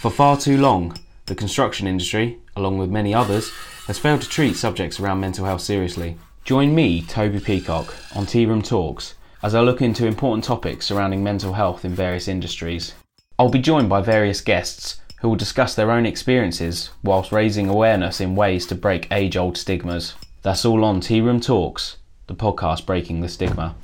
For far too long, the construction industry, along with many others, has failed to treat subjects around mental health seriously. Join me, Toby Peacock, on Tearoom Talks as I look into important topics surrounding mental health in various industries. I'll be joined by various guests who will discuss their own experiences whilst raising awareness in ways to break age old stigmas. That's all on Tearoom Talks, the podcast breaking the stigma.